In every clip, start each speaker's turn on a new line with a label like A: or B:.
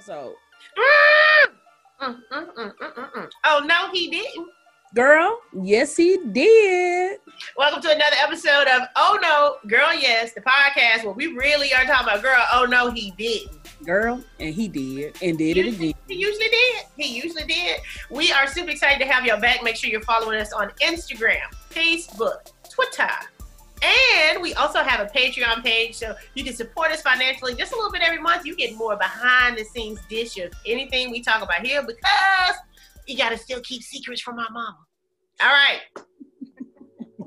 A: episode.
B: Mm, mm, mm, mm, mm, mm. Oh no, he didn't.
A: Girl, yes, he did.
B: Welcome to another episode of Oh No, Girl Yes, the podcast where we really are talking about girl. Oh no, he didn't.
A: Girl, and he did, and did it again.
B: He usually did. He usually did. We are super excited to have y'all back. Make sure you're following us on Instagram, Facebook, Twitter. And we also have a Patreon page so you can support us financially just a little bit every month. You get more behind the scenes dish of anything we talk about here because you got to still keep secrets from my mama. All right.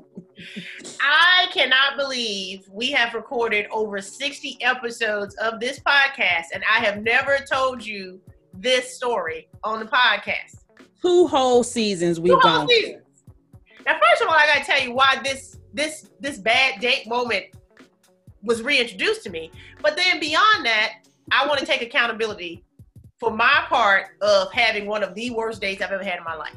B: I cannot believe we have recorded over 60 episodes of this podcast, and I have never told you this story on the podcast.
A: Two whole seasons we've
B: Two whole
A: gone.
B: seasons. Now, first of all, I gotta tell you why this this this bad date moment was reintroduced to me. But then beyond that, I want to take accountability for my part of having one of the worst dates I've ever had in my life.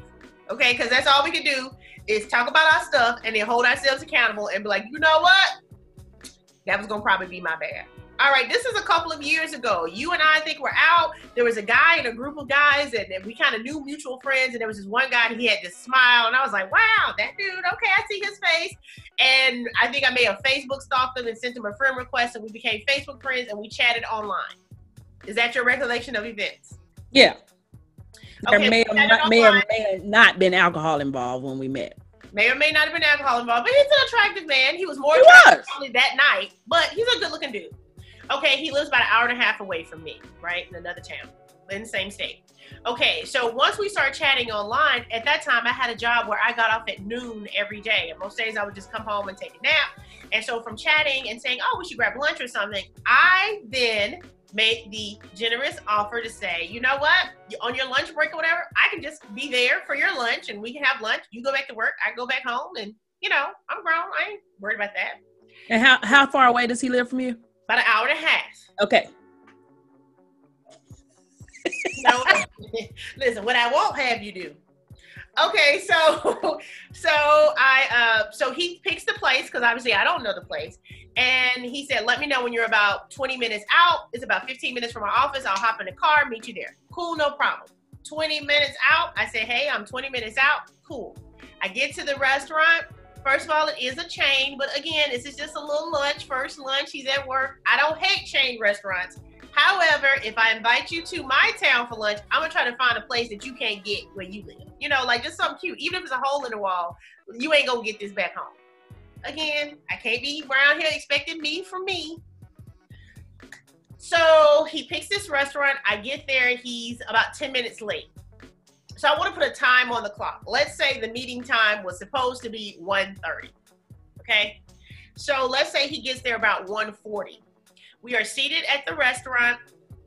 B: Okay, because that's all we can do is talk about our stuff and then hold ourselves accountable and be like, you know what? That was gonna probably be my bad. All right, this is a couple of years ago. You and I, I think were out. There was a guy and a group of guys, and, and we kind of knew mutual friends. And there was this one guy, and he had this smile, and I was like, "Wow, that dude. Okay, I see his face." And I think I may have Facebook stalked him and sent him a friend request, and we became Facebook friends, and we chatted online. Is that your recollection of events?
A: Yeah. There
B: Okay,
A: may, or not, may or may have not been alcohol involved when we met.
B: May or may not have been alcohol involved, but he's an attractive man. He was more
A: He
B: attractive
A: was.
B: probably that night, but he's a good looking dude. Okay, he lives about an hour and a half away from me, right? In another town, in the same state. Okay, so once we started chatting online, at that time I had a job where I got off at noon every day. And most days I would just come home and take a nap. And so from chatting and saying, oh, we should grab lunch or something, I then made the generous offer to say, you know what, on your lunch break or whatever, I can just be there for your lunch and we can have lunch. You go back to work, I go back home, and you know, I'm grown. I ain't worried about that.
A: And how, how far away does he live from you?
B: About an hour and a half.
A: Okay.
B: So, listen, what I won't have you do. Okay, so so I uh so he picks the place because obviously I don't know the place, and he said, "Let me know when you're about 20 minutes out. It's about 15 minutes from my office. I'll hop in the car, meet you there. Cool, no problem. 20 minutes out. I say, hey, I'm 20 minutes out. Cool. I get to the restaurant. First of all, it is a chain, but again, this is just a little lunch. First lunch. He's at work. I don't hate chain restaurants. However, if I invite you to my town for lunch, I'm gonna try to find a place that you can't get where you live. You know, like just something cute. Even if it's a hole in the wall, you ain't gonna get this back home. Again, I can't be around here expecting me from me. So he picks this restaurant. I get there, he's about 10 minutes late. So I want to put a time on the clock. Let's say the meeting time was supposed to be 1:30. Okay. So let's say he gets there about 1:40. We are seated at the restaurant.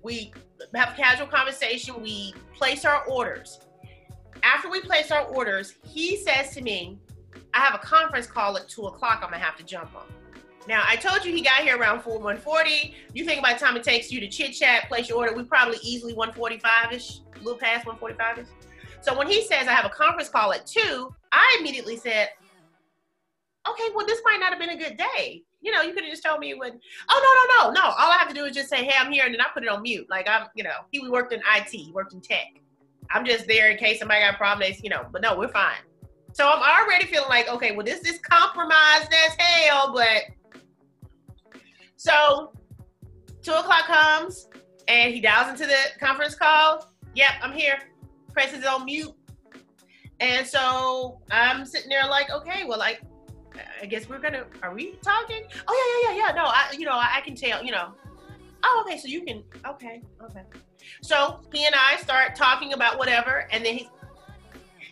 B: We have a casual conversation. We place our orders. After we place our orders, he says to me, I have a conference call at two o'clock I'm gonna have to jump on. Now I told you he got here around 4 140. You think by the time it takes you to chit chat, place your order, we probably easily 145-ish, a little past 145-ish. So when he says I have a conference call at two, I immediately said, Okay, well, this might not have been a good day. You know, you could have just told me when oh no, no, no, no. All I have to do is just say, Hey, I'm here, and then I put it on mute. Like I'm, you know, he worked in IT, he worked in tech. I'm just there in case somebody got a problem, they, you know, but no, we're fine. So I'm already feeling like, okay, well, this is compromised as hell, but so two o'clock comes and he dials into the conference call. Yep, I'm here. Presses on mute. And so I'm sitting there like, okay, well, like, I guess we're gonna. Are we talking? Oh yeah, yeah, yeah, yeah. No, I, you know, I, I can tell. You know. Oh, okay. So you can. Okay, okay. So he and I start talking about whatever, and then he.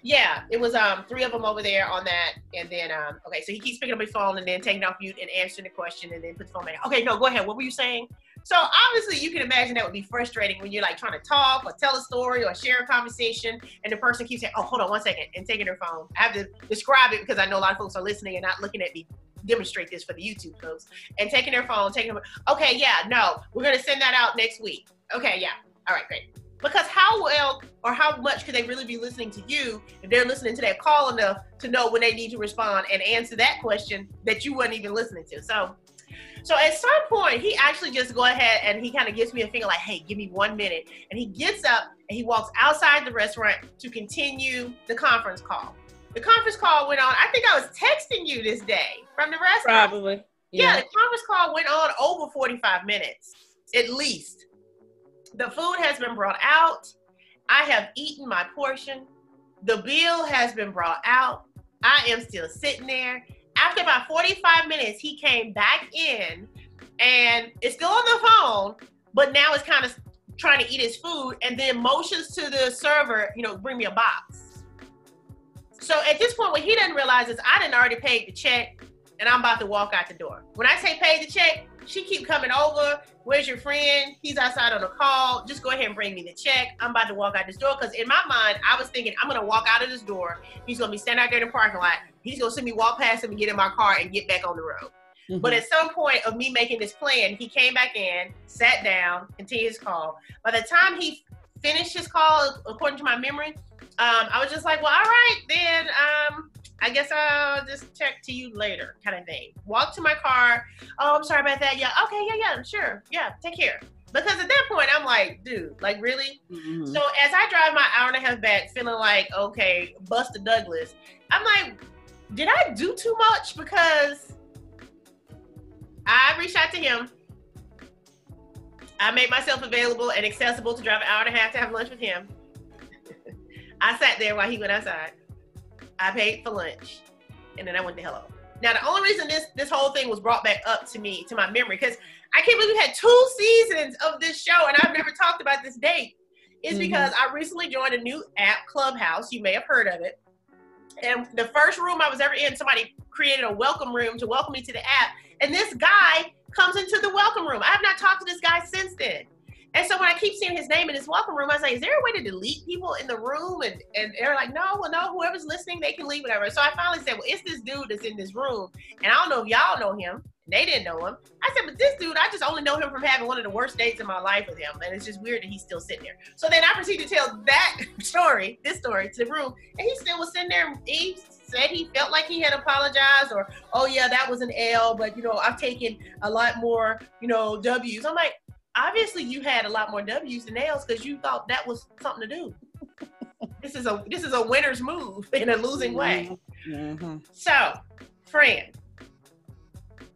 B: Yeah, it was um three of them over there on that, and then um okay, so he keeps picking up his phone and then taking off mute and answering the question, and then puts the phone back. Okay, no, go ahead. What were you saying? So obviously you can imagine that would be frustrating when you're like trying to talk or tell a story or share a conversation, and the person keeps saying, "Oh, hold on one second, and taking their phone. I have to describe it because I know a lot of folks are listening and not looking at me demonstrate this for the YouTube folks, and taking their phone, taking. Okay, yeah, no, we're gonna send that out next week. Okay, yeah, all right, great. Because how well or how much could they really be listening to you if they're listening to that call enough to know when they need to respond and answer that question that you weren't even listening to? So, So at some point, he actually just go ahead and he kind of gives me a finger like, "Hey, give me one minute." And he gets up and he walks outside the restaurant to continue the conference call. The conference call went on. I think I was texting you this day from the restaurant.
A: Probably.
B: Yeah, the conference call went on over 45 minutes, at least. The food has been brought out. I have eaten my portion. The bill has been brought out. I am still sitting there. After about 45 minutes, he came back in and it's still on the phone, but now it's kind of trying to eat his food and then motions to the server, you know, bring me a box. So at this point, what he doesn't realize is I didn't already paid the check and I'm about to walk out the door. When I say pay the check, she keep coming over. Where's your friend? He's outside on a call. Just go ahead and bring me the check. I'm about to walk out this door because in my mind, I was thinking I'm gonna walk out of this door. He's gonna be standing out there in the parking lot. He's gonna see me walk past him and get in my car and get back on the road. Mm-hmm. But at some point of me making this plan, he came back in, sat down, and continued his call. By the time he finished his call, according to my memory, um, I was just like, well, all right, then um, I guess I'll just check to you later, kind of thing. Walk to my car. Oh, I'm sorry about that. Yeah, okay, yeah, yeah, sure. Yeah, take care. Because at that point, I'm like, dude, like, really? Mm-hmm. So as I drive my hour and a half back, feeling like, okay, Buster Douglas, I'm like, did I do too much? Because I reached out to him. I made myself available and accessible to drive an hour and a half to have lunch with him. I sat there while he went outside. I paid for lunch, and then I went to hello. Now the only reason this this whole thing was brought back up to me to my memory because I can't believe we had two seasons of this show and I've never talked about this date is mm-hmm. because I recently joined a new app, Clubhouse. You may have heard of it. And the first room I was ever in, somebody created a welcome room to welcome me to the app. And this guy comes into the welcome room. I have not talked to this guy since then. And so when I keep seeing his name in his welcome room, I was like, is there a way to delete people in the room? And, and they're like, no, well, no, whoever's listening, they can leave, whatever. So I finally said, well, it's this dude that's in this room. And I don't know if y'all know him. They didn't know him. I said, but this dude, I just only know him from having one of the worst dates in my life with him. And it's just weird that he's still sitting there. So then I proceeded to tell that story, this story, to the room. And he still was sitting there. He said he felt like he had apologized or, oh, yeah, that was an L, but, you know, I've taken a lot more, you know, W's. I'm like, obviously you had a lot more W's than L's because you thought that was something to do. this is a this is a winner's move in a losing way. Mm-hmm. So, friend,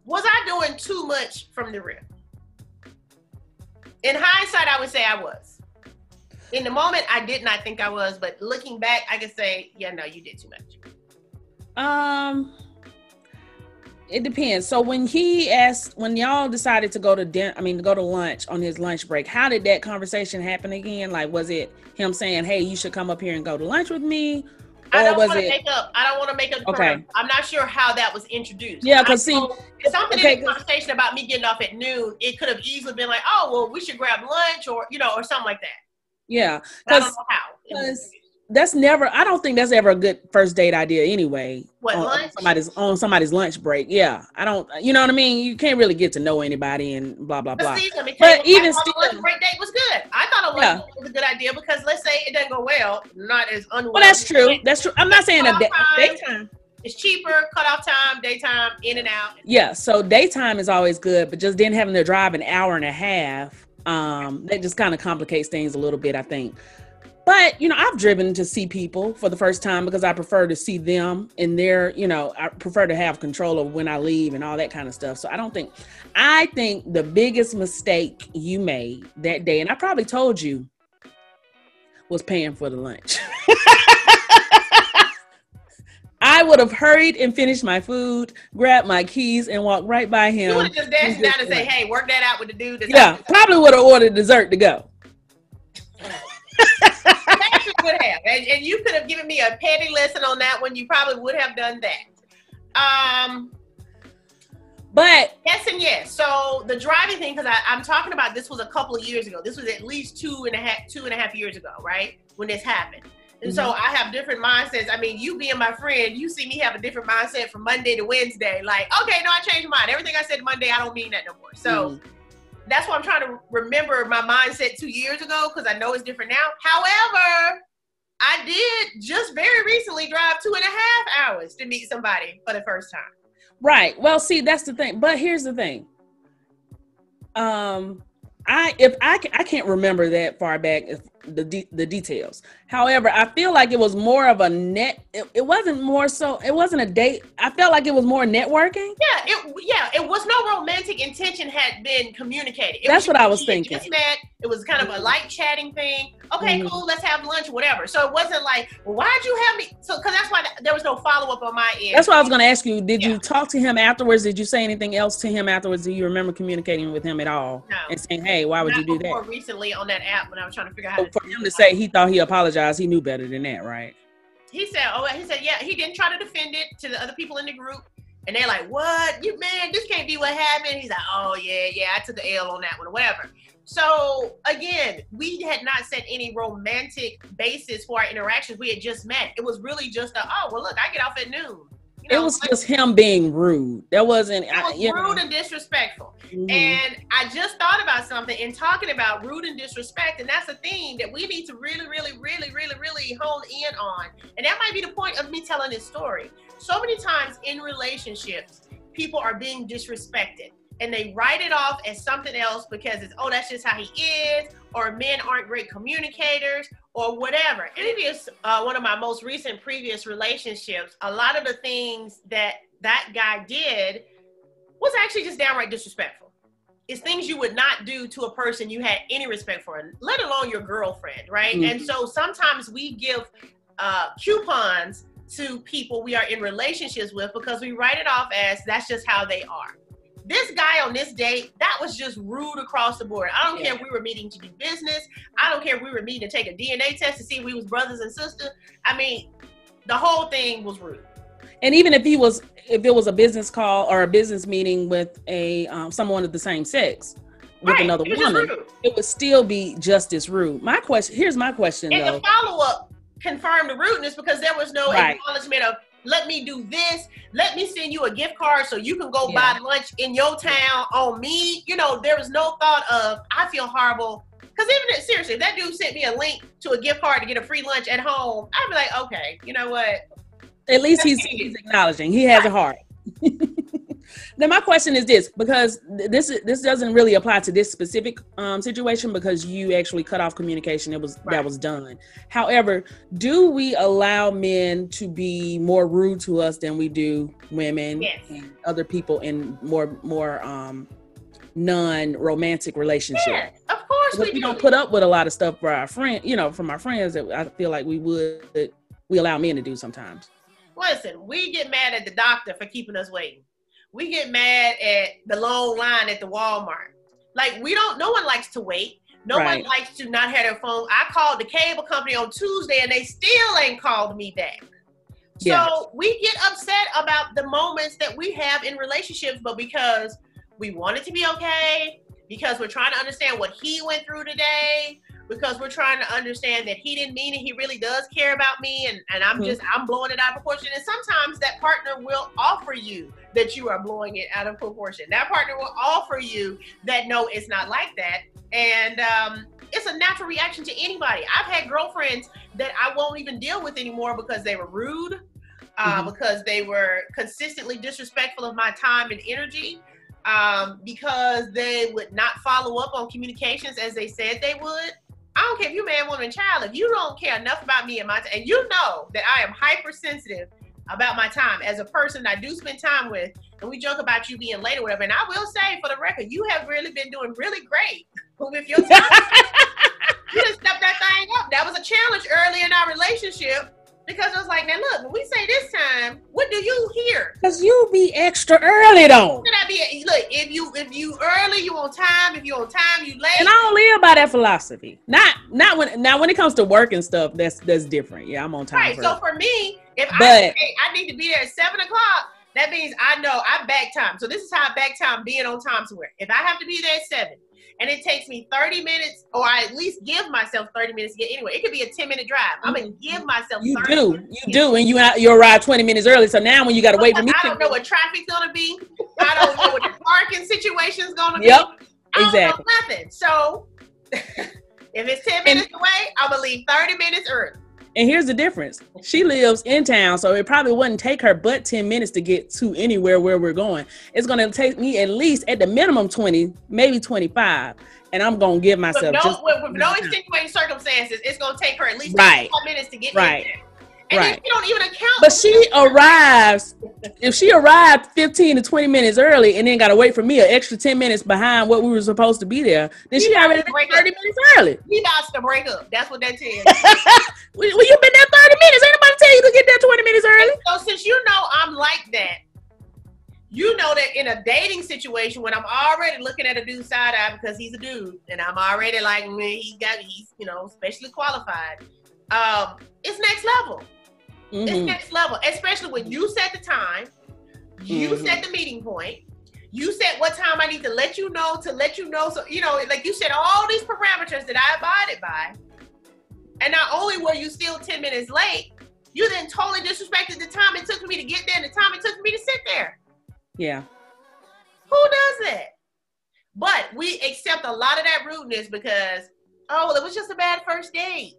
B: was I doing too much from the rip? In hindsight, I would say I was. In the moment, I did not think I was, but looking back, I can say, yeah, no, you did too much.
A: Um, it depends. So when he asked, when y'all decided to go to dinner, I mean, to go to lunch on his lunch break, how did that conversation happen again? Like, was it him saying, "Hey, you should come up here and go to lunch with me"?
B: I don't want to it... make up. I don't want to make up. Okay. I'm not sure how that was introduced.
A: Yeah, because see,
B: something okay, in the conversation about me getting off at noon, it could have easily been like, "Oh, well, we should grab lunch," or you know, or something like that.
A: Yeah, because that's never i don't think that's ever a good first date idea anyway.
B: What, on, lunch?
A: somebody's on somebody's lunch break. Yeah i don't you know what i mean? You can't really get to know anybody and blah blah blah.
B: but, but even still lunch break date was good. I thought a lunch yeah. was a good idea because let's say it doesn't go well not as unwell
A: well that's true. that's true. I'm not saying a da- daytime.
B: it's cheaper, cut off time, daytime, in and out.
A: Yeah, so daytime is always good, but just then having to drive an hour and a half, um, that just kind of complicates things a little bit, I think. But, you know, I've driven to see people for the first time because I prefer to see them and their, you know, I prefer to have control of when I leave and all that kind of stuff. So I don't think, I think the biggest mistake you made that day, and I probably told you, was paying for the lunch. I would have hurried and finished my food, grabbed my keys, and walked right by him.
B: You would have just dashed down and say, "Hey, work that out with the dude."
A: yeah, probably would have ordered dessert to go
B: would have, and, and, you could have given me a petty lesson on that one. You probably would have done that. Um,
A: but
B: yes and yes. So the driving thing, because I'm talking about this was a couple of years ago. This was at least two and a half, two and a half years ago, right? When this happened. And mm-hmm. so I have different mindsets. I mean, you being my friend, you see me have a different mindset from Monday to Wednesday. Like, okay, no, I changed my mind. Everything I said Monday, I don't mean that no more. So mm-hmm that's why I'm trying to remember my mindset two years ago because I know it's different now. However, I did just very recently drive two and a half hours to meet somebody for the first time.
A: Right. Well, see, that's the thing. But here's the thing. Um, I if I I can't remember that far back the de- the details. However, I feel like it was more of a net. It, it, wasn't more so. It wasn't a date. I felt like it was more networking.
B: Yeah, it yeah. It was no romantic intention had been communicated. It
A: That's what I was thinking.
B: Just met. It was kind of a light chatting thing. Okay, mm-hmm. cool. Let's have lunch, whatever. So it wasn't like, well, why'd you have me? So because that's why there was no follow up on my end.
A: That's why I was going to ask you. Did yeah. you talk to him afterwards? Did you say anything else to him afterwards? Do you remember communicating with him at all
B: no.
A: and saying, "Hey, why would
B: Not
A: you do
B: that?" Recently on that app when I was trying to figure out how.
A: So for him to say he thought he apologized, he knew better than that, right?
B: He said, "Oh, he said, yeah." He didn't try to defend it to the other people in the group, and they're like, "What? You man, this can't be what happened." He's like, "Oh yeah, yeah, I took the L on that one, whatever." So again, we had not set any romantic basis for our interactions. We had just met. It was really just a, oh well, look, I get off at noon.
A: You know, it was just him being rude. That wasn't.
B: It was I, rude know. and disrespectful. Mm-hmm. And I just thought about something in talking about rude and disrespect, and that's a theme that we need to really, really, really, really, really hone in on. And that might be the point of me telling this story. So many times in relationships, people are being disrespected and they write it off as something else because it's oh that's just how he is or men aren't great communicators or whatever. And it is uh, one of my most recent previous relationships. A lot of the things that that guy did was actually just downright disrespectful. It's things you would not do to a person you had any respect for let alone your girlfriend right? Mm-hmm. and so sometimes we give uh, coupons to people we are in relationships with because we write it off as that's just how they are this guy on this date, that was just rude across the board. I don't yeah. care if we were meeting to do business. I don't care if we were meeting to take a DNA test to see if we was brothers and sisters. I mean, the whole thing was rude.
A: And even if he was, if it was a business call or a business meeting with a um, someone of the same sex with right. another woman, it would still be just as rude. My question, here's my question
B: and
A: though.
B: the follow up confirmed the rudeness because there was no right. acknowledgement of let me do this. Let me send you a gift card so you can go yeah. buy lunch in your town on me. You know, there was no thought of I feel horrible. Because even if, seriously, if that dude sent me a link to a gift card to get a free lunch at home, I'd be like, okay, you know what?
A: At least he's, he's acknowledging he has a heart. Then my question is this because this this doesn't really apply to this specific um, situation because you actually cut off communication. It was right. that was done. However, do we allow men to be more rude to us than we do women
B: yes.
A: and other people in more more um, non-romantic relationships?
B: Yeah, of course we,
A: we do. don't put up with a lot of stuff for our friend, you know, from our friends that I feel like we would we allow men to do sometimes.
B: Listen, we get mad at the doctor for keeping us waiting we get mad at the long line at the Walmart. Like we don't. No one likes to wait. No right. one likes to not have their phone. I called the cable company on Tuesday and they still ain't called me back. Yeah. So we get upset about the moments that we have in relationships, but because we want it to be okay, because we're trying to understand what he went through today, because we're trying to understand that he didn't mean it. He really does care about me, and, and I'm mm-hmm. just I'm blowing it out of proportion. And sometimes that partner will offer you that you are blowing it out of proportion. That partner will offer you that no, it's not like that, and um, it's a natural reaction to anybody. I've had girlfriends that I won't even deal with anymore because they were rude, uh, mm-hmm. because they were consistently disrespectful of my time and energy. Um, because they would not follow up on communications as they said they would. I don't care if you're man, woman, child. If you don't care enough about me and my, t- and you know that I am hypersensitive about my time as a person I do spend time with, and we joke about you being late or whatever. And I will say, for the record, you have really been doing really great with your time. you just stepped that thing up. That was a challenge early in our relationship because I was like, now look, when we say this time, what do you hear?
A: Because you be extra early though.
B: Should I be look, if you if you early, you on time. If you on time, you late.
A: And I don't live by that philosophy. Not not when now when it comes to work and stuff, that's that's different. Yeah, I'm on time.
B: Right. So for me, if but, I I need to be there at seven o'clock, that means I know I back time. So this is how I back time being on time to somewhere. If I have to be there at seven, and it takes me 30 minutes, or I at least give myself 30 minutes to get anywhere. It could be a 10 minute drive. I'm gonna give myself.
A: You do, you do, and you you arrive 20 minutes early. So now when you got to wait for me,
B: I don't know what traffic's gonna be. I don't know what the parking situation's gonna be.
A: Yep, exactly.
B: nothing. So if it's 10 minutes away, I'm gonna leave 30 minutes early.
A: And here's the difference. She lives in town, so it probably wouldn't take her but 10 minutes to get to anywhere where we're going. It's gonna take me at least at the minimum 20, maybe 25. And I'm gonna give myself
B: With no,
A: just
B: with, with no extenuating circumstances, it's gonna take her at least
A: Right.
B: 25 minutes to get
A: Right.
B: there. And
A: Right.
B: you don't even account.
A: But she arrives, if she arrived 15 to 20 minutes early and then got to wait for me an extra 10 minutes behind what we were supposed to be there, then she already
B: gotta break
A: 30
B: up.
A: minutes early.
B: we about to break up. That's what that tells.
A: Well, well, you've been there 30 minutes. Ain't nobody tell you to get there 20 minutes early.
B: so since you know I'm like that, you know that in a dating situation when I'm already looking at a dude side eye because he's a dude and I'm already like, man, he got he's you know specially qualified. Um, it's next level. It's
A: Mhm.
B: next level, especially when you set the time, you
A: Mhm.
B: set the meeting point, you set what time I need to let you know to let you know. So you know, like you said, all these parameters that I abided by, and not only were you still ten minutes late, you then totally disrespected the time it took for me to get there and the time it took for me to sit there.
A: Yeah.
B: Who does that? But we accept a lot of that rudeness because, oh, well, it was just a bad first date.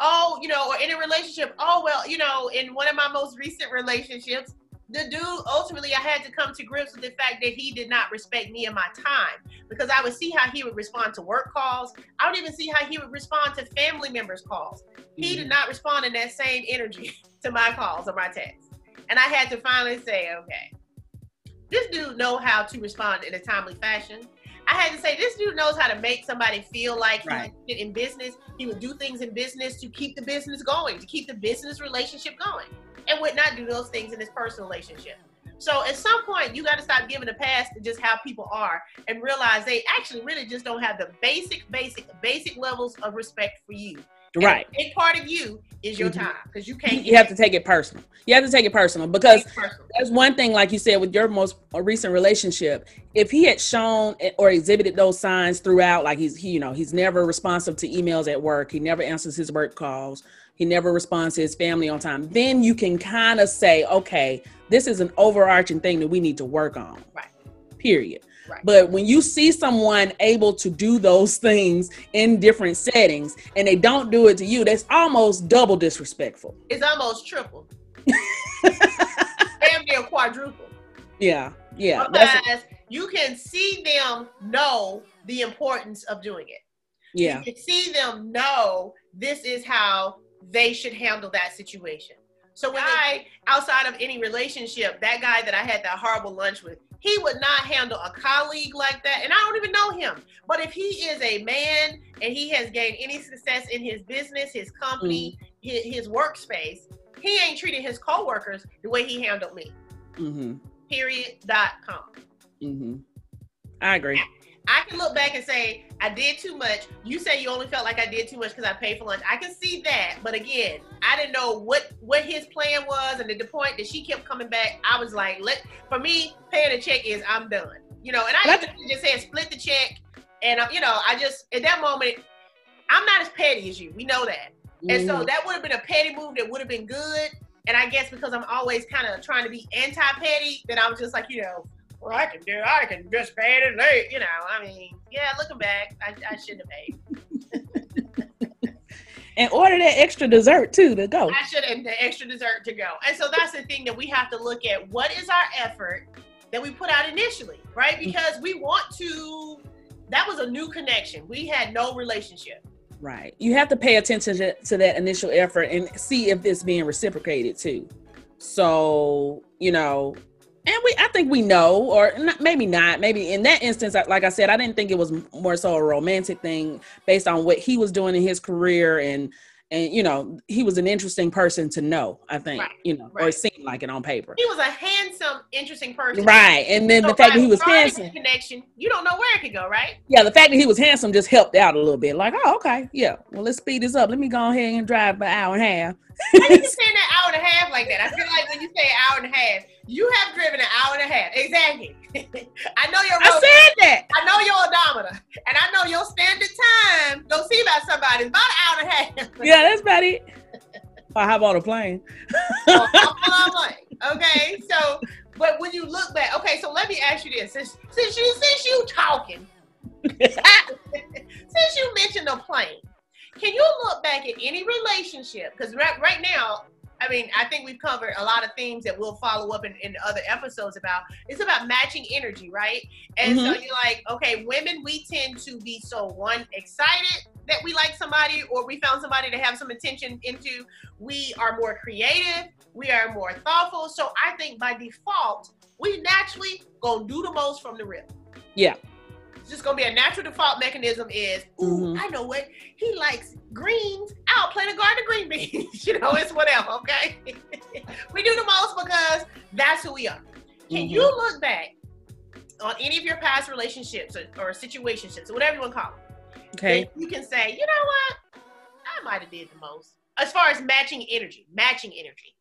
B: Oh, you know, or in a relationship, oh, well, you know, in one of my most recent relationships, the dude ultimately I had to come to grips with the fact that he did not respect me and my time because I would see how he would respond to work calls. I would even see how he would respond to family members' calls. He did mm-hmm. not respond in that same energy to my calls or my texts. And I had to finally say, okay, this dude know how to respond in a timely fashion. I had to say, this dude knows how to make somebody feel like
A: Right.
B: he's in business. He would do things in business to keep the business going, to keep the business relationship going, and would not do those things in his personal relationship. So at some point, you got to stop giving a pass to just how people are and realize they actually really just don't have the basic, basic, basic levels of respect for you. And
A: Right.
B: A big part of you is your
A: Mhm.
B: time because you can't.
A: You have to take it personal. You have to take it personal because
B: it personal.
A: that's one thing, like you said, with your most recent relationship. If he had shown or exhibited those signs throughout, like he's he, you know, he's never responsive to emails at work, he never answers his work calls, he never responds to his family on time, then you can kind of say, okay, this is an overarching thing that we need to work on.
B: Right.
A: Period.
B: Right.
A: But when you see someone able to do those things in different settings and they don't do it to you, that's almost double disrespectful.
B: It's almost triple. Damn near quadruple.
A: Yeah. Yeah.
B: Because you can see them know the importance of doing it.
A: yeah.
B: You can see them know this is how they should handle that situation. So when I, outside of any relationship, that guy that I had that horrible lunch with, he would not handle a colleague like that. And I don't even know him. But if he is a man and he has gained any success in his business, his company, his, his workspace, he ain't treating his coworkers the way he handled me.
A: Mm-hmm.
B: Period. Dot com.
A: Mm-hmm. I agree.
B: I can look back and say I did too much. You say you only felt like I did too much because I paid for lunch. I can see that, but again, I didn't know what what his plan was, and at the point that she kept coming back, I was like, "Let for me, paying a check is I'm done." You know, and I just said split the check, and uh, you know, I just at that moment, I'm not as petty as you. We know that, and so
A: Mhm.
B: that would have been a petty move that would have been good. And I guess because I'm always kind of trying to be anti-petty, that I was just like, you know, well, I can do, I can just pay it and late. You know, I mean, yeah, looking back, I, I shouldn't have paid.
A: and order that extra dessert too to go.
B: I should have the extra dessert to go. And so that's the thing that we have to look at. What is our effort that we put out initially, right? Mm-hmm. Because we want to. That was a new connection. We had no relationship.
A: Right. You have to pay attention to, to that initial effort and see if it's being reciprocated too. So, you know, and we I think we know or not, maybe not. Maybe in that instance like I said I didn't think it was more so a romantic thing based on what he was doing in his career and and you know, he was an interesting person to know, I think,
B: Right,
A: you know, or
B: right.
A: it seemed like it on paper.
B: He was a handsome, interesting person.
A: Right. And then
B: So
A: the fact that he was handsome.
B: connection, you don't know where it could go, right?
A: Yeah, the fact that he was handsome just helped out a little bit. Like, oh, okay, yeah. Well, let's speed this up. Let me go ahead and drive an hour and a half.
B: Why you saying that hour and a half like that? I feel like when you say hour and a half, you have driven an hour and a half. Exactly. I know your
A: I
B: road.
A: said that.
B: I know your odometer, and I know your standard time. Go see about somebody. It's about an hour and a half.
A: Yeah, that's about it. I hop on a plane.
B: So, I'm like, okay, so but when you look back, okay, so let me ask you this: since since you since you talking, since you mentioned a plane, can you look back at any relationship? Because right, right now, I mean, I think we've covered a lot of themes that we'll follow up in, in other episodes about. It's about matching energy, right? And mm-hmm. so you're like, okay, women, we tend to be so one excited that we like somebody or we found somebody to have some attention into. We are more creative, we are more thoughtful. So I think by default, we naturally gonna do the most from the rip.
A: Yeah.
B: Just gonna be a natural default mechanism is, ooh, mm-hmm. I know what he likes greens. I'll plant a garden of green beans. you know, it's whatever. Okay, we do the most because that's who we are. Can mm-hmm. you look back on any of your past relationships or, or situationships or whatever you want to call them?
A: Okay,
B: you can say, you know what, I might have did the most as far as matching energy, matching energy.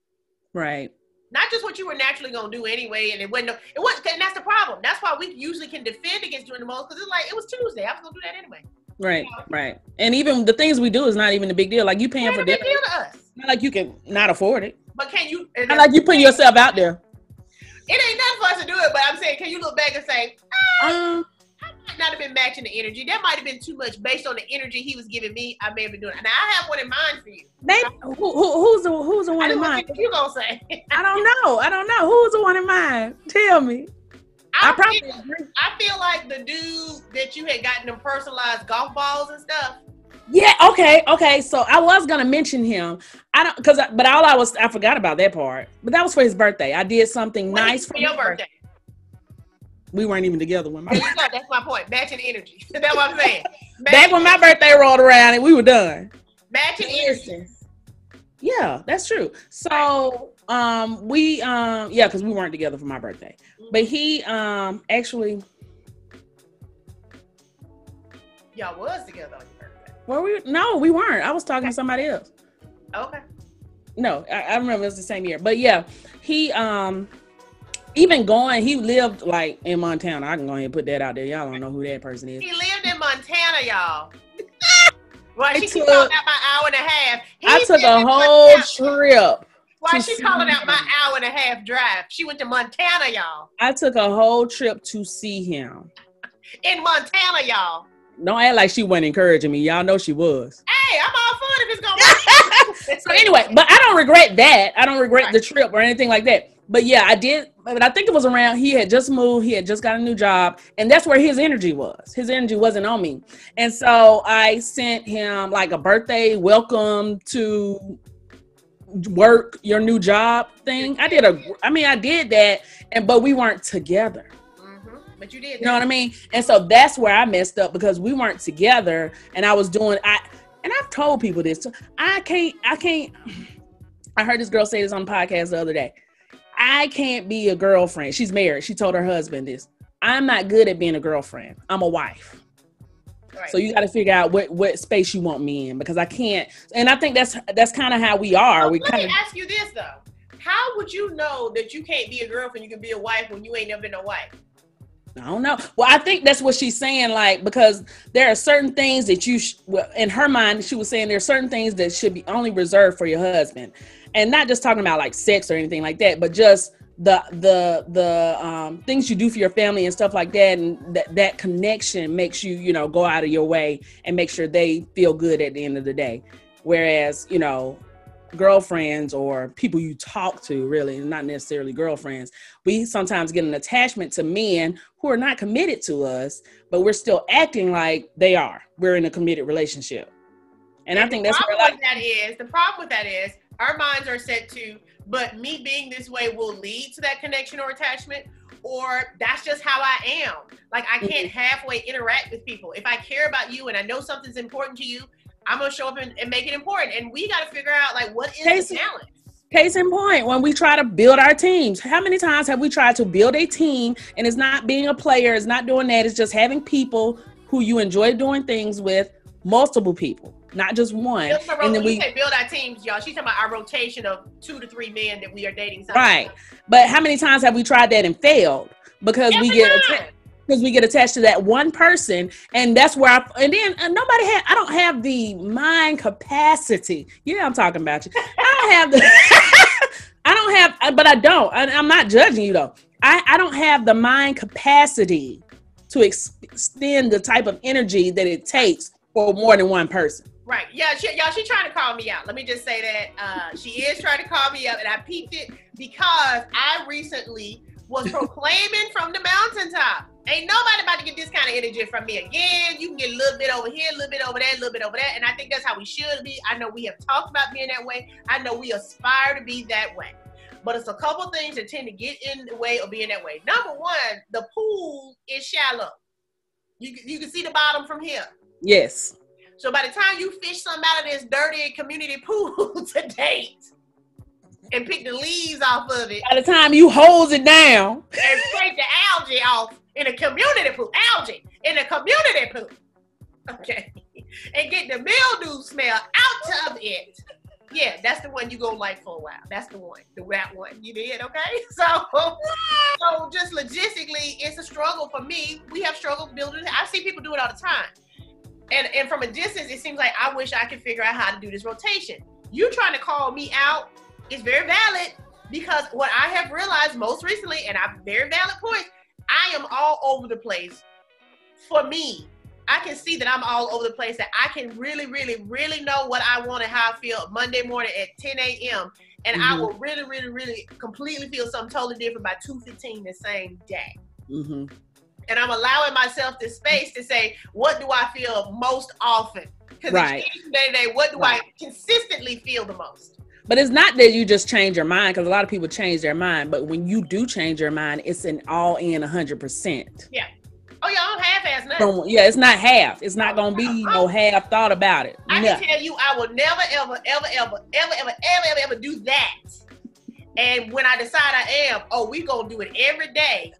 A: Right
B: not just what you were naturally gonna do anyway, and it wasn't. It was, and that's the problem. That's why we usually can defend against doing the most because it's like it was Tuesday. I was gonna do that anyway.
A: Right, you know? right. And even the things we do is not even a big deal. Like you paying for
B: big deal to us.
A: Not like you can not afford it.
B: But can you?
A: Not like you putting yourself out there.
B: It ain't nothing for us to do it, but I'm saying, can you look back and say, ah, um, might not have been matching the energy. That might have been too much based on the energy he was giving me. I may have been doing. It. Now I have one in mind for you.
A: Maybe, who, who, who's the who's the one in mind?
B: You gonna say?
A: I don't know. I don't know. Who's the one in mind? Tell me.
B: I, I probably feel, I feel like the dude that you had gotten them personalized golf balls and stuff.
A: Yeah. Okay. Okay. So I was gonna mention him. I don't because, but all I was I forgot about that part. But that was for his birthday. I did something nice for
B: your birthday. birthday.
A: We weren't even together when my.
B: That's my point. Matching energy. That's what I'm saying. Matching
A: Back when my birthday rolled around and we were done.
B: Matching energy.
A: Yeah, that's true. So um we um yeah, because we weren't together for my birthday. Mm-hmm. But he um actually
B: Y'all was together on your birthday.
A: Were we no, we weren't. I was talking okay. to somebody else.
B: Okay.
A: No, I, I remember it was the same year. But yeah, he um even going, he lived like in Montana. I can go ahead and put that out there. Y'all don't know who that person is.
B: He lived in Montana, y'all. Why she took, calling out my hour and a half. He I
A: took a whole trip.
B: Why she calling out my hour and a half drive? She went to Montana, y'all.
A: I took a whole trip to see him.
B: In Montana, y'all.
A: Don't act like she wasn't encouraging me. Y'all know she was.
B: Hey, I'm all for it if it's gonna
A: work. so anyway, but I don't regret that. I don't regret right. the trip or anything like that but yeah, I did. But I think it was around. He had just moved. He had just got a new job, and that's where his energy was. His energy wasn't on me, and so I sent him like a birthday welcome to work your new job thing. I did a. I mean, I did that, and but we weren't together.
B: Mm-hmm. But you did.
A: You know what I mean? And so that's where I messed up because we weren't together, and I was doing. I and I've told people this. I can't. I can't. I heard this girl say this on the podcast the other day. I can't be a girlfriend. She's married. She told her husband this. I'm not good at being a girlfriend. I'm a wife. Right. So you got to figure out what what space you want me in because I can't. And I think that's that's kind of how we are. Well, we
B: let
A: kinda,
B: me ask you this though: How would you know that you can't be a girlfriend? You can be a wife when you ain't never been a wife.
A: I don't know. Well, I think that's what she's saying, like because there are certain things that you, sh- well, in her mind, she was saying there are certain things that should be only reserved for your husband and not just talking about like sex or anything like that, but just the the the um, things you do for your family and stuff like that, and that that connection makes you you know go out of your way and make sure they feel good at the end of the day. Whereas you know girlfriends or people you talk to really not necessarily girlfriends we sometimes get an attachment to men who are not committed to us but we're still acting like they are we're in a committed relationship and, and i think that's
B: where like that is the problem with that is our minds are set to, but me being this way will lead to that connection or attachment, or that's just how I am. Like I can't mm-hmm. halfway interact with people. If I care about you and I know something's important to you, I'm gonna show up and, and make it important. And we got to figure out like what is case, the talent.
A: Case in point, when we try to build our teams, how many times have we tried to build a team and it's not being a player, it's not doing that, it's just having people who you enjoy doing things with, multiple people not just one.
B: and then we say build our teams, y'all. She's talking about our rotation of two to three men that we are dating.
A: Right, but how many times have we tried that and failed because Every we get attached? Because we get attached to that one person, and that's where I. And then uh, nobody had. I don't have the mind capacity. Yeah, I'm talking about you. I don't have the. I don't have, but I don't. I, I'm not judging you though. I, I don't have the mind capacity to ex- extend the type of energy that it takes for more than one person.
B: Right. Yeah, she, y'all, she trying to call me out. Let me just say that. Uh, she is trying to call me out, and I peeped it because I recently was proclaiming from the mountaintop. Ain't nobody about to get this kind of energy from me again. You can get a little bit over here, a little bit over there, a little bit over there. And I think that's how we should be. I know we have talked about being that way. I know we aspire to be that way. But it's a couple things that tend to get in the way of being that way. Number one, the pool is shallow. You, you can see the bottom from here.
A: Yes.
B: So by the time you fish something out of this dirty community pool to date and pick the leaves off of it.
A: By the time you hose it down
B: and scrape the algae off in a community pool, algae in a community pool. Okay. And get the mildew smell out of it. Yeah, that's the one you go like for a while. That's the one, the that one. You did okay. So, so just logistically, it's a struggle for me. We have struggled building. I see people do it all the time and and from a distance, it seems like I wish I could figure out how to do this rotation. You trying to call me out is very valid because what I have realized most recently, and I have very valid points, I am all over the place. For me, I can see that I'm all over the place. That I can really, really, really know what I want and how I feel Monday morning at 10 a.m. And mm-hmm. I will really, really, really completely feel something totally different by 2:15 the same day. Mm-hmm and I'm allowing myself the space to say, what do I feel most often? Because right. day to day, what do right. I consistently feel the most?
A: But it's not that you just change your mind because a lot of people change their mind. But when you do change your mind, it's an all in 100%.
B: Yeah. Oh, yeah, I'm half ass nothing.
A: Yeah, it's not half. It's not going to be no half thought about it.
B: I can tell you, I will never, ever, ever, ever, ever, ever, ever, ever, ever do that. And when I decide I am, oh, we going to do it every day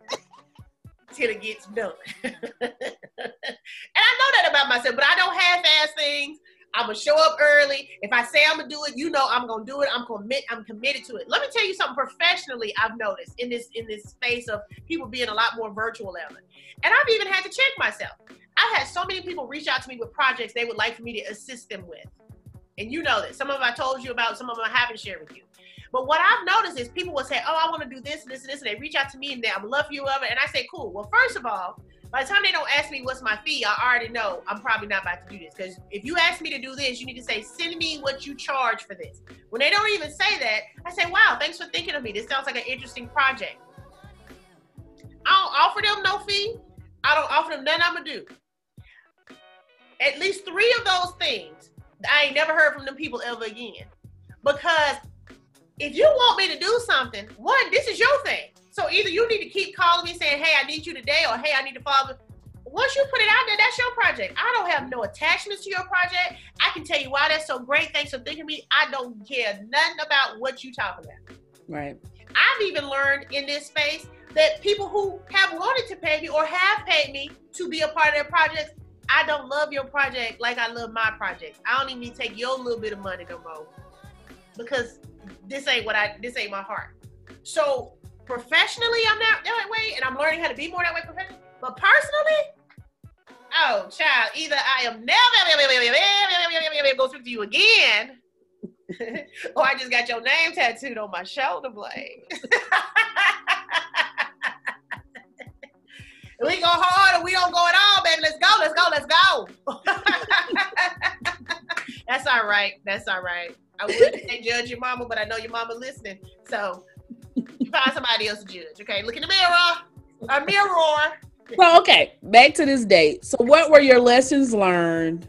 B: till it gets done. and I know that about myself, but I don't half-ass things. I'm gonna show up early. If I say I'm gonna do it, you know I'm gonna do it. I'm commit. I'm committed to it. Let me tell you something. Professionally, I've noticed in this in this space of people being a lot more virtual ever, and I've even had to check myself. I've had so many people reach out to me with projects they would like for me to assist them with, and you know that some of them I told you about, some of them I haven't shared with you. But what I've noticed is people will say, "Oh, I want to do this, this, and this," and they reach out to me and they, "I'm love you, love it," and I say, "Cool." Well, first of all, by the time they don't ask me what's my fee, I already know I'm probably not about to do this. Because if you ask me to do this, you need to say, "Send me what you charge for this." When they don't even say that, I say, "Wow, thanks for thinking of me. This sounds like an interesting project." I don't offer them no fee. I don't offer them nothing I'm gonna do. At least three of those things, I ain't never heard from them people ever again. Because if you want me to do something, one, this is your thing. So either you need to keep calling me saying, hey, I need you today, or hey, I need to follow. Once you put it out there, that's your project. I don't have no attachments to your project. I can tell you why that's so great. Thanks for thinking me. I don't care nothing about what you talk about.
A: Right.
B: I've even learned in this space that people who have wanted to pay me or have paid me to be a part of their projects, I don't love your project like I love my project. I don't even need to take your little bit of money no more. Because this ain't what I this ain't my heart. So professionally, I'm not that way, and I'm learning how to be more that way professionally. But personally, oh child, either I am never go speak to you again, or I just got your name tattooed on my shoulder blade. we go hard or we don't go at all, baby. Let's go, let's go, let's go. That's all right. That's all right. I wouldn't say judge your mama, but I know your mama listening. So you find somebody else to judge. Okay, look in the mirror. A mirror.
A: So okay, back to this date. So what were your lessons learned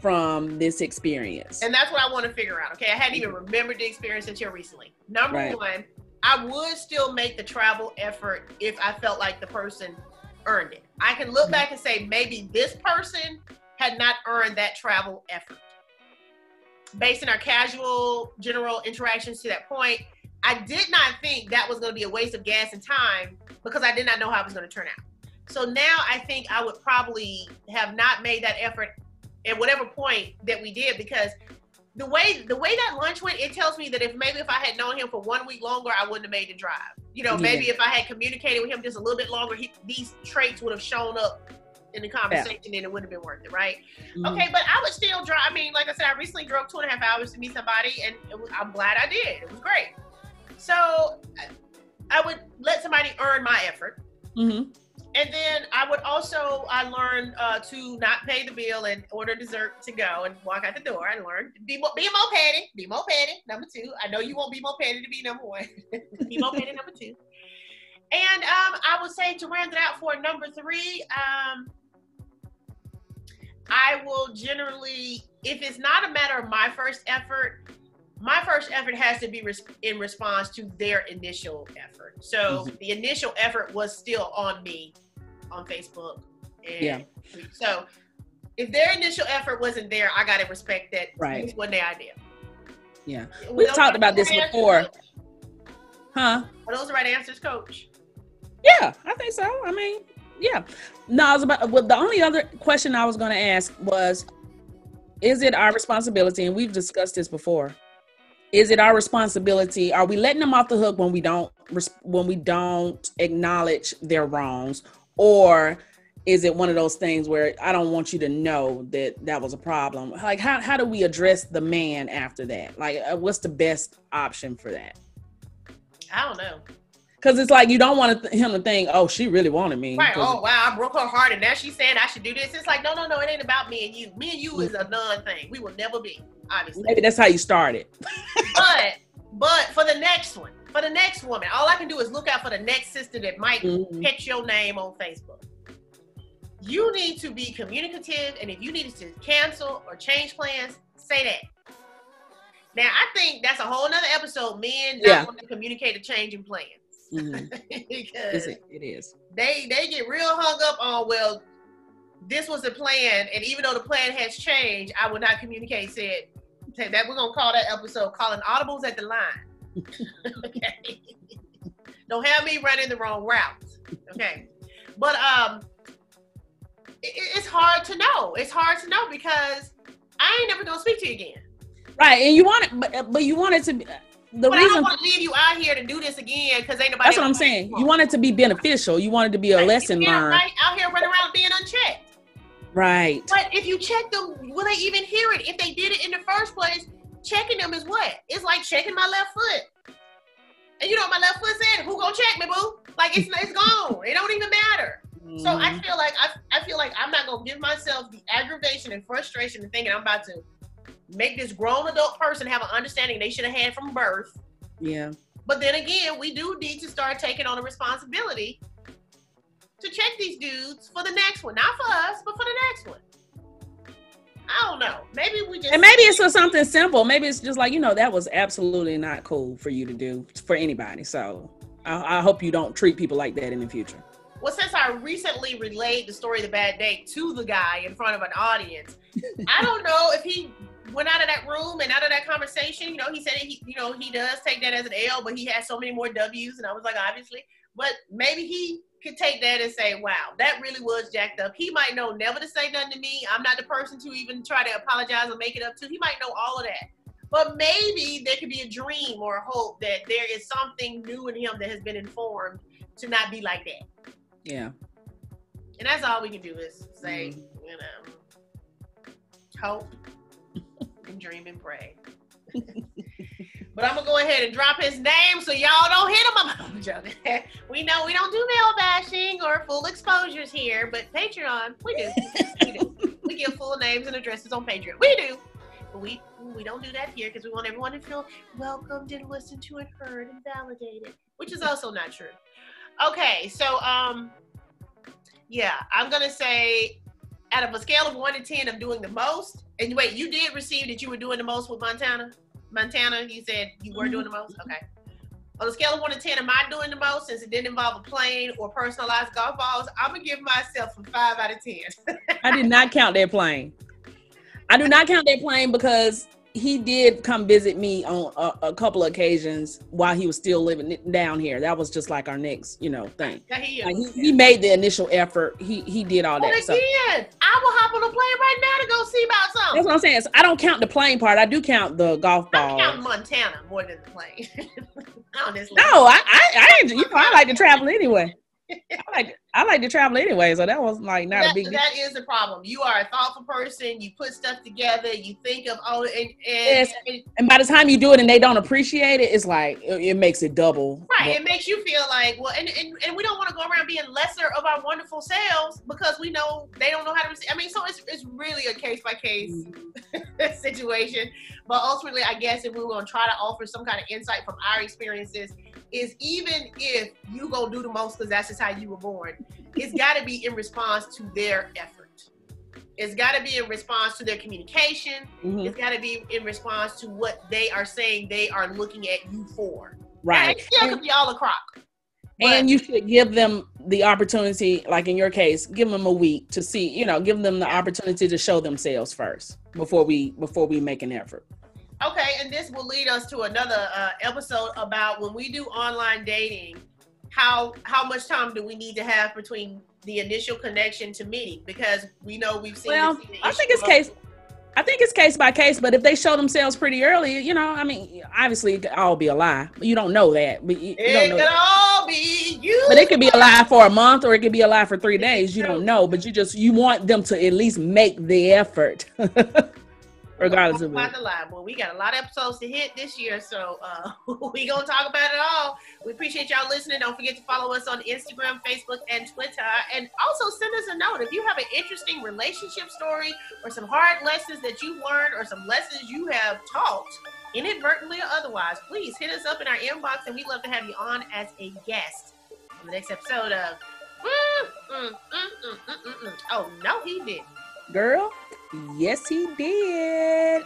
A: from this experience?
B: And that's what I want to figure out. Okay, I hadn't even remembered the experience until recently. Number right. one, I would still make the travel effort if I felt like the person earned it. I can look mm-hmm. back and say maybe this person had not earned that travel effort based on our casual general interactions to that point, I did not think that was going to be a waste of gas and time because I did not know how it was going to turn out. So now I think I would probably have not made that effort at whatever point that we did because the way the way that lunch went, it tells me that if maybe if I had known him for one week longer, I wouldn't have made the drive. You know, maybe yeah. if I had communicated with him just a little bit longer, he, these traits would have shown up in the conversation yeah. and it wouldn't have been worth it, right? Mm-hmm. Okay, but I would still drive. I mean, like I said, I recently drove two and a half hours to meet somebody, and was, I'm glad I did. It was great. So I would let somebody earn my effort. Mm-hmm. and then I would also I learned uh, to not pay the bill and order dessert to go and walk out the door. I learned be more, be more petty, be more petty. Number two, I know you won't be more petty to be number one. be more petty. Number two, and um, I would say to round it out for number three, um, I will generally, if it's not a matter of my first effort, my first effort has to be res- in response to their initial effort. So mm-hmm. the initial effort was still on me on Facebook. yeah. So if their initial effort wasn't there, I got to respect that.
A: Right.
B: It wasn't their idea.
A: Yeah. We've talked about this before. Huh?
B: Are those the right answers, coach?
A: Yeah, I think so. I mean, yeah. No, I was about. Well, the only other question I was going to ask was, is it our responsibility? And we've discussed this before. Is it our responsibility? Are we letting them off the hook when we don't when we don't acknowledge their wrongs, or is it one of those things where I don't want you to know that that was a problem? Like, how how do we address the man after that? Like, uh, what's the best option for that?
B: I don't know.
A: Cause it's like you don't want th- him to think, oh, she really wanted me.
B: Right. Oh wow, I broke her heart, and now she's saying I should do this. It's like, no, no, no, it ain't about me and you. Me and you is a non thing. We will never be, obviously.
A: Maybe that's how you started.
B: but but for the next one, for the next woman, all I can do is look out for the next sister that might mm-hmm. catch your name on Facebook. You need to be communicative, and if you needed to cancel or change plans, say that. Now, I think that's a whole nother episode. Men not yeah. want to communicate a change in plans.
A: Mm-hmm. because it, it is.
B: They they get real hung up on well, this was the plan, and even though the plan has changed, I will not communicate. Said that we're gonna call that episode "Calling Audibles at the Line." okay. Don't have me running the wrong route. Okay. But um, it, it's hard to know. It's hard to know because I ain't never gonna speak to you again.
A: Right, and you want it, but but you want it to be
B: the but reason I don't want to leave you out here to do this again because ain't nobody.
A: That's what I'm saying. You want it to be beneficial. You want it to be a right. lesson learned.
B: Right out here running around being unchecked.
A: Right.
B: But if you check them, will they even hear it? If they did it in the first place, checking them is what? It's like checking my left foot. And you know what my left foot said? Who gonna check me, boo? Like it's it's gone. It don't even matter. Mm-hmm. So I mm-hmm. feel like I, I feel like I'm not gonna give myself the aggravation and frustration and thinking I'm about to make this grown adult person have an understanding they should have had from birth.
A: Yeah.
B: But then again, we do need to start taking on a responsibility to check these dudes for the next one. Not for us, but for the next one. I don't know. Maybe we just
A: and maybe it's for something simple. Maybe it's just like you know that was absolutely not cool for you to do for anybody. So I, I hope you don't treat people like that in the future.
B: Well, since I recently relayed the story of the bad date to the guy in front of an audience, I don't know if he went out of that room and out of that conversation, you know, he said he, you know, he does take that as an L, but he has so many more W's, and I was like, obviously, but maybe he could take that and say, wow, that really was jacked up. He might know never to say nothing to me. I'm not the person to even try to apologize or make it up to. He might know all of that. But maybe there could be a dream or a hope that there is something new in him that has been informed to not be like that.
A: Yeah.
B: And that's all we can do is say, mm-hmm. you know, hope dream and pray. but I'm gonna go ahead and drop his name so y'all don't hit him. I'm joking. we know we don't do male bashing or full exposures here, but Patreon, we do. we do. We give full names and addresses on Patreon. We do. But we we don't do that here because we want everyone to feel welcomed and listened to and heard and validated, which is also not true. Okay, so um yeah, I'm gonna say out of a scale of one to ten of doing the most, and wait, you did receive that you were doing the most with Montana? Montana, you said you were mm-hmm. doing the most? Okay. On a scale of one to ten, am I doing the most since it didn't involve a plane or personalized golf balls? I'm gonna give myself a five out of ten.
A: I did not count that plane. I do not count that plane because he did come visit me on a, a, couple of occasions while he was still living down here. That was just like our next, you know, thing. Like he, he, made the initial effort. He he did all oh, that.
B: but
A: that.
B: Again, so. I will hop on a plane right now to go see about something.
A: That's what I'm saying. So I don't count the plane part. I do count the golf ball.
B: I count Montana more than the plane. Honestly.
A: No, I I, I, you know, I like to travel anyway. I like I like to travel anyway, so that was like not
B: that,
A: a big deal.
B: That is the problem. You are a thoughtful person. You put stuff together. You think of all and and,
A: Yes.
B: and-
A: And by the time you do it and they don't appreciate it, it's like it, it makes it double.
B: right, it makes you feel like well, and and, and we don't want to go around being lesser of our wonderful selves because we know they don't know how to. receive. I mean, so it's it's really a case by case situation. But ultimately, I guess if we were going to try to offer some kind of insight from our experiences, is even if you go do the most because that's just how you were born, it's got to be in response to their effort. It's got to be in response to their communication.
A: Mhm.
B: It's got to be in response to what they are saying they are looking at you for.
A: Right.
B: And it still could be all a crock.
A: and you should give them the opportunity like in your case give them a week to see you know give them the opportunity to show themselves first before we before we make an effort
B: Okay, and this will lead us to another uh, episode about when we do online dating. How how much time do we need to have between the initial connection to meeting? Because we know we've seen.
A: well i think it's case i think it's case by case but if they show themselves pretty early you know i mean obviously it could all be a lie you don't know that but you, you
B: It
A: don't know
B: could
A: that.
B: all be you.
A: but it could be a lie for a month or it could be a lie for three days you don't know but you just you want them to at least make the effort regardless of
B: About
A: it
B: the lie. Well, we got a lot of episodes to hit this year, so uh, we gonna talk about it all. We appreciate y'all listening. Don't forget to follow us on Instagram, Facebook, and Twitter, and also send us a note if you have an interesting relationship story or some hard lessons that you've learned or some lessons you have taught, inadvertently or otherwise. Please hit us up in our inbox, and we'd love to have you on as a guest on the next episode of. Mm, mm, mm, mm, mm, mm, mm. Oh no, he didn't.
A: Girl yes he did